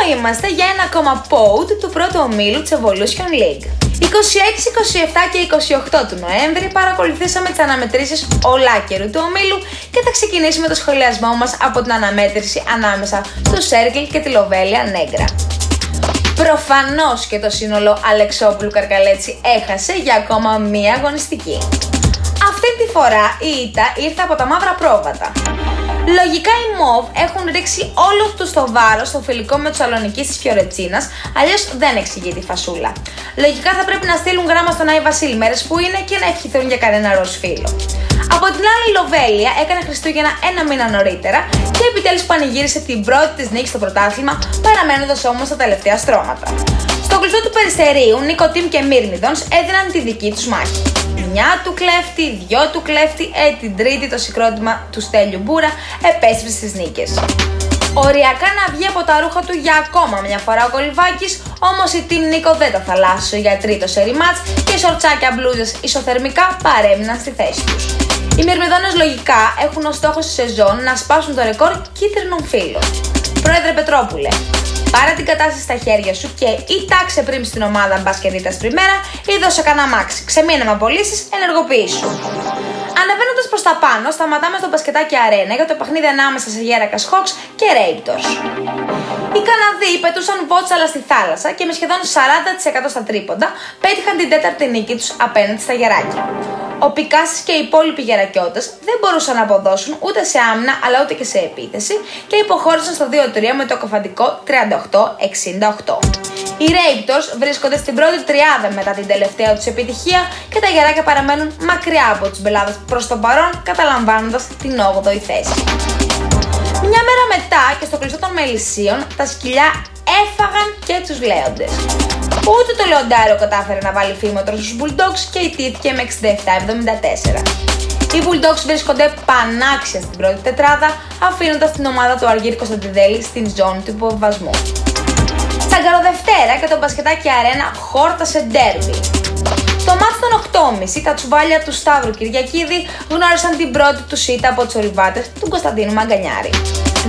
Εδώ είμαστε για ένα ακόμα pod του πρώτου ομίλου της Evolution League. 26, 27 και 28 του Νοέμβρη παρακολουθήσαμε τις αναμετρήσεις ολάκερου του ομίλου και θα ξεκινήσουμε το σχολιασμό μας από την αναμέτρηση ανάμεσα στο Σέρκλ και τη Λοβέλια Νέγκρα. Προφανώς και το σύνολο Αλεξόπουλου Καρκαλέτσι έχασε για ακόμα μία αγωνιστική. Αυτή τη φορά η ήττα ήρθε από τα μαύρα πρόβατα. Λογικά οι ΜΟΒ έχουν ρίξει όλο τους το βάρος στο φιλικό με του Σαλονική της Φιωρετσίνας, αλλιώς δεν εξηγεί τη φασούλα. Λογικά θα πρέπει να στείλουν γράμμα στον Άι Βασίλη μέρες που είναι και να ευχηθούν για κανένα ροζ φίλο. Από την άλλη, η Λοβέλια έκανε Χριστούγεννα ένα μήνα νωρίτερα και επιτέλους πανηγύρισε την πρώτη της νίκη στο πρωτάθλημα, παραμένοντας όμως στα τελευταία στρώματα. Στο κλειστό του Περιστερίου, Νίκο Τιμ και Μύρνιδον έδιναν τη δική τους μάχη μια του κλέφτη, δυο του κλέφτη, ε, την τρίτη το συγκρότημα του Στέλιου Μπούρα επέστρεψε στις νίκες. Οριακά να βγει από τα ρούχα του για ακόμα μια φορά ο Κολυβάκης, όμως η Team Νίκο δεν το θαλάσσιο για τρίτο σερι μάτς και οι σορτσάκια μπλούζες ισοθερμικά παρέμειναν στη θέση τους. Οι Μυρμηδόνες λογικά έχουν ως στόχο στη σεζόν να σπάσουν το ρεκόρ κίτρινων φύλων. Πρόεδρε Πετρόπουλε, Πάρε την κατάσταση στα χέρια σου και ή τάξε πριν στην ομάδα μπασκετίτα πριμέρα ή δώσε κανένα μάξι. Ξεμείνε με απολύσεις, ενεργοποιήσου. Ανεβαίνοντα προ τα πάνω, σταματάμε στο μπασκετάκι αρένα για το παιχνίδι ανάμεσα σε Γέρακας Hawks και Raptors. Οι Καναδοί πετούσαν βότσαλα στη θάλασσα και με σχεδόν 40% στα τρίποντα πέτυχαν την τέταρτη νίκη τους απέναντι στα γεράκια. Ο Πικάσης και οι υπόλοιποι γερακιώτες δεν μπορούσαν να αποδώσουν ούτε σε άμυνα αλλά ούτε και σε επίθεση και υποχώρησαν στο 2-3 με το κοφαντικό 38-68. Οι Raptors βρίσκονται στην πρώτη τριάδα μετά την τελευταία τους επιτυχία και τα γεράκια παραμένουν μακριά από τους μπελάδες προς το παρόν, καταλαμβάνοντας την 8η θέση. Μια μέρα μετά και στο κλειστό των Μελισσίων, τα σκυλιά έφαγαν και τους λέοντες. Ούτε το Λεοντάριο κατάφερε να βάλει φήμοτρο στους Bulldogs και ιτήθηκε με 67-74. Οι Bulldogs βρίσκονται πανάξια στην πρώτη τετράδα, αφήνοντας την ομάδα του Αργύρη Κωνσταντιδέλη στην ζώνη του υποβασμού. Τσαγκαροδευτέρα και το μπασκετάκι αρένα χόρτασε ντέρμπι. Στο μάτι των 8.30 τα τσουβάλια του Σταύρου Κυριακίδη γνώρισαν την πρώτη του σίτα από τους ορειβάτες του Κωνσταντίνου Μαγκανιάρη.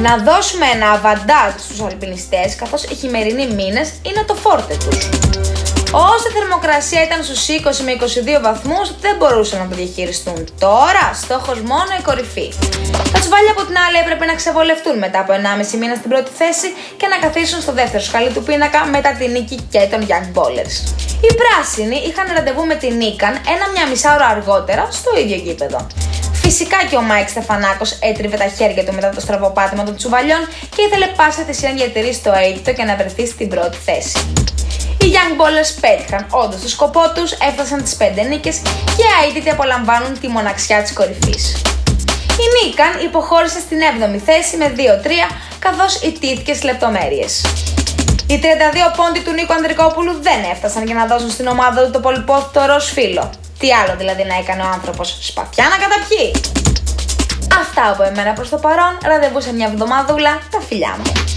Να δώσουμε ένα αβαντάζ στους αλπινιστές καθώς οι χειμερινοί μήνες είναι το φόρτε τους. Όσο η θερμοκρασία ήταν στους 20 με 22 βαθμούς δεν μπορούσαν να το διαχειριστούν. Τώρα στόχος μόνο η κορυφή. Τα τσουβάλια από την άλλη έπρεπε να ξεβολευτούν μετά από 1,5 μήνα στην πρώτη θέση και να καθίσουν στο δεύτερο σκαλί του πίνακα μετά την νίκη και των Young Ballers. Οι πράσινοι είχαν ραντεβού με την Νίκαν μιάμιση ώρα αργότερα στο ίδιο γήπεδο. Φυσικά και ο Μάικ Στεφανάκος έτριβε τα χέρια του μετά το στραβοπάτημα των τσουβαλιών και ήθελε πάση θυσία να διατηρήσει το αήττητο και να βρεθεί στην πρώτη θέση. Οι Young Ballers πέτυχαν όντως το σκοπό τους, έφτασαν τις 5 νίκες και αίτητοι απολαμβάνουν τη μοναξιά της κορυφής. Η Νίκαν υποχώρησε στην 7η θέση με 2-3 καθώς ιτήθηκε στι λεπτομέρειες. Οι 32 πόντι του Νίκου Ανδρικόπουλου δεν έφτασαν για να δώσουν στην ομάδα του το πολυπόθητο ροζ φύλλο. Τι άλλο δηλαδή να έκανε ο άνθρωπος, σπαθιά να καταπιεί. Αυτά από εμένα προς το παρόν, ραντεβού σε μια εβδομαδούλα, τα φιλιά μου.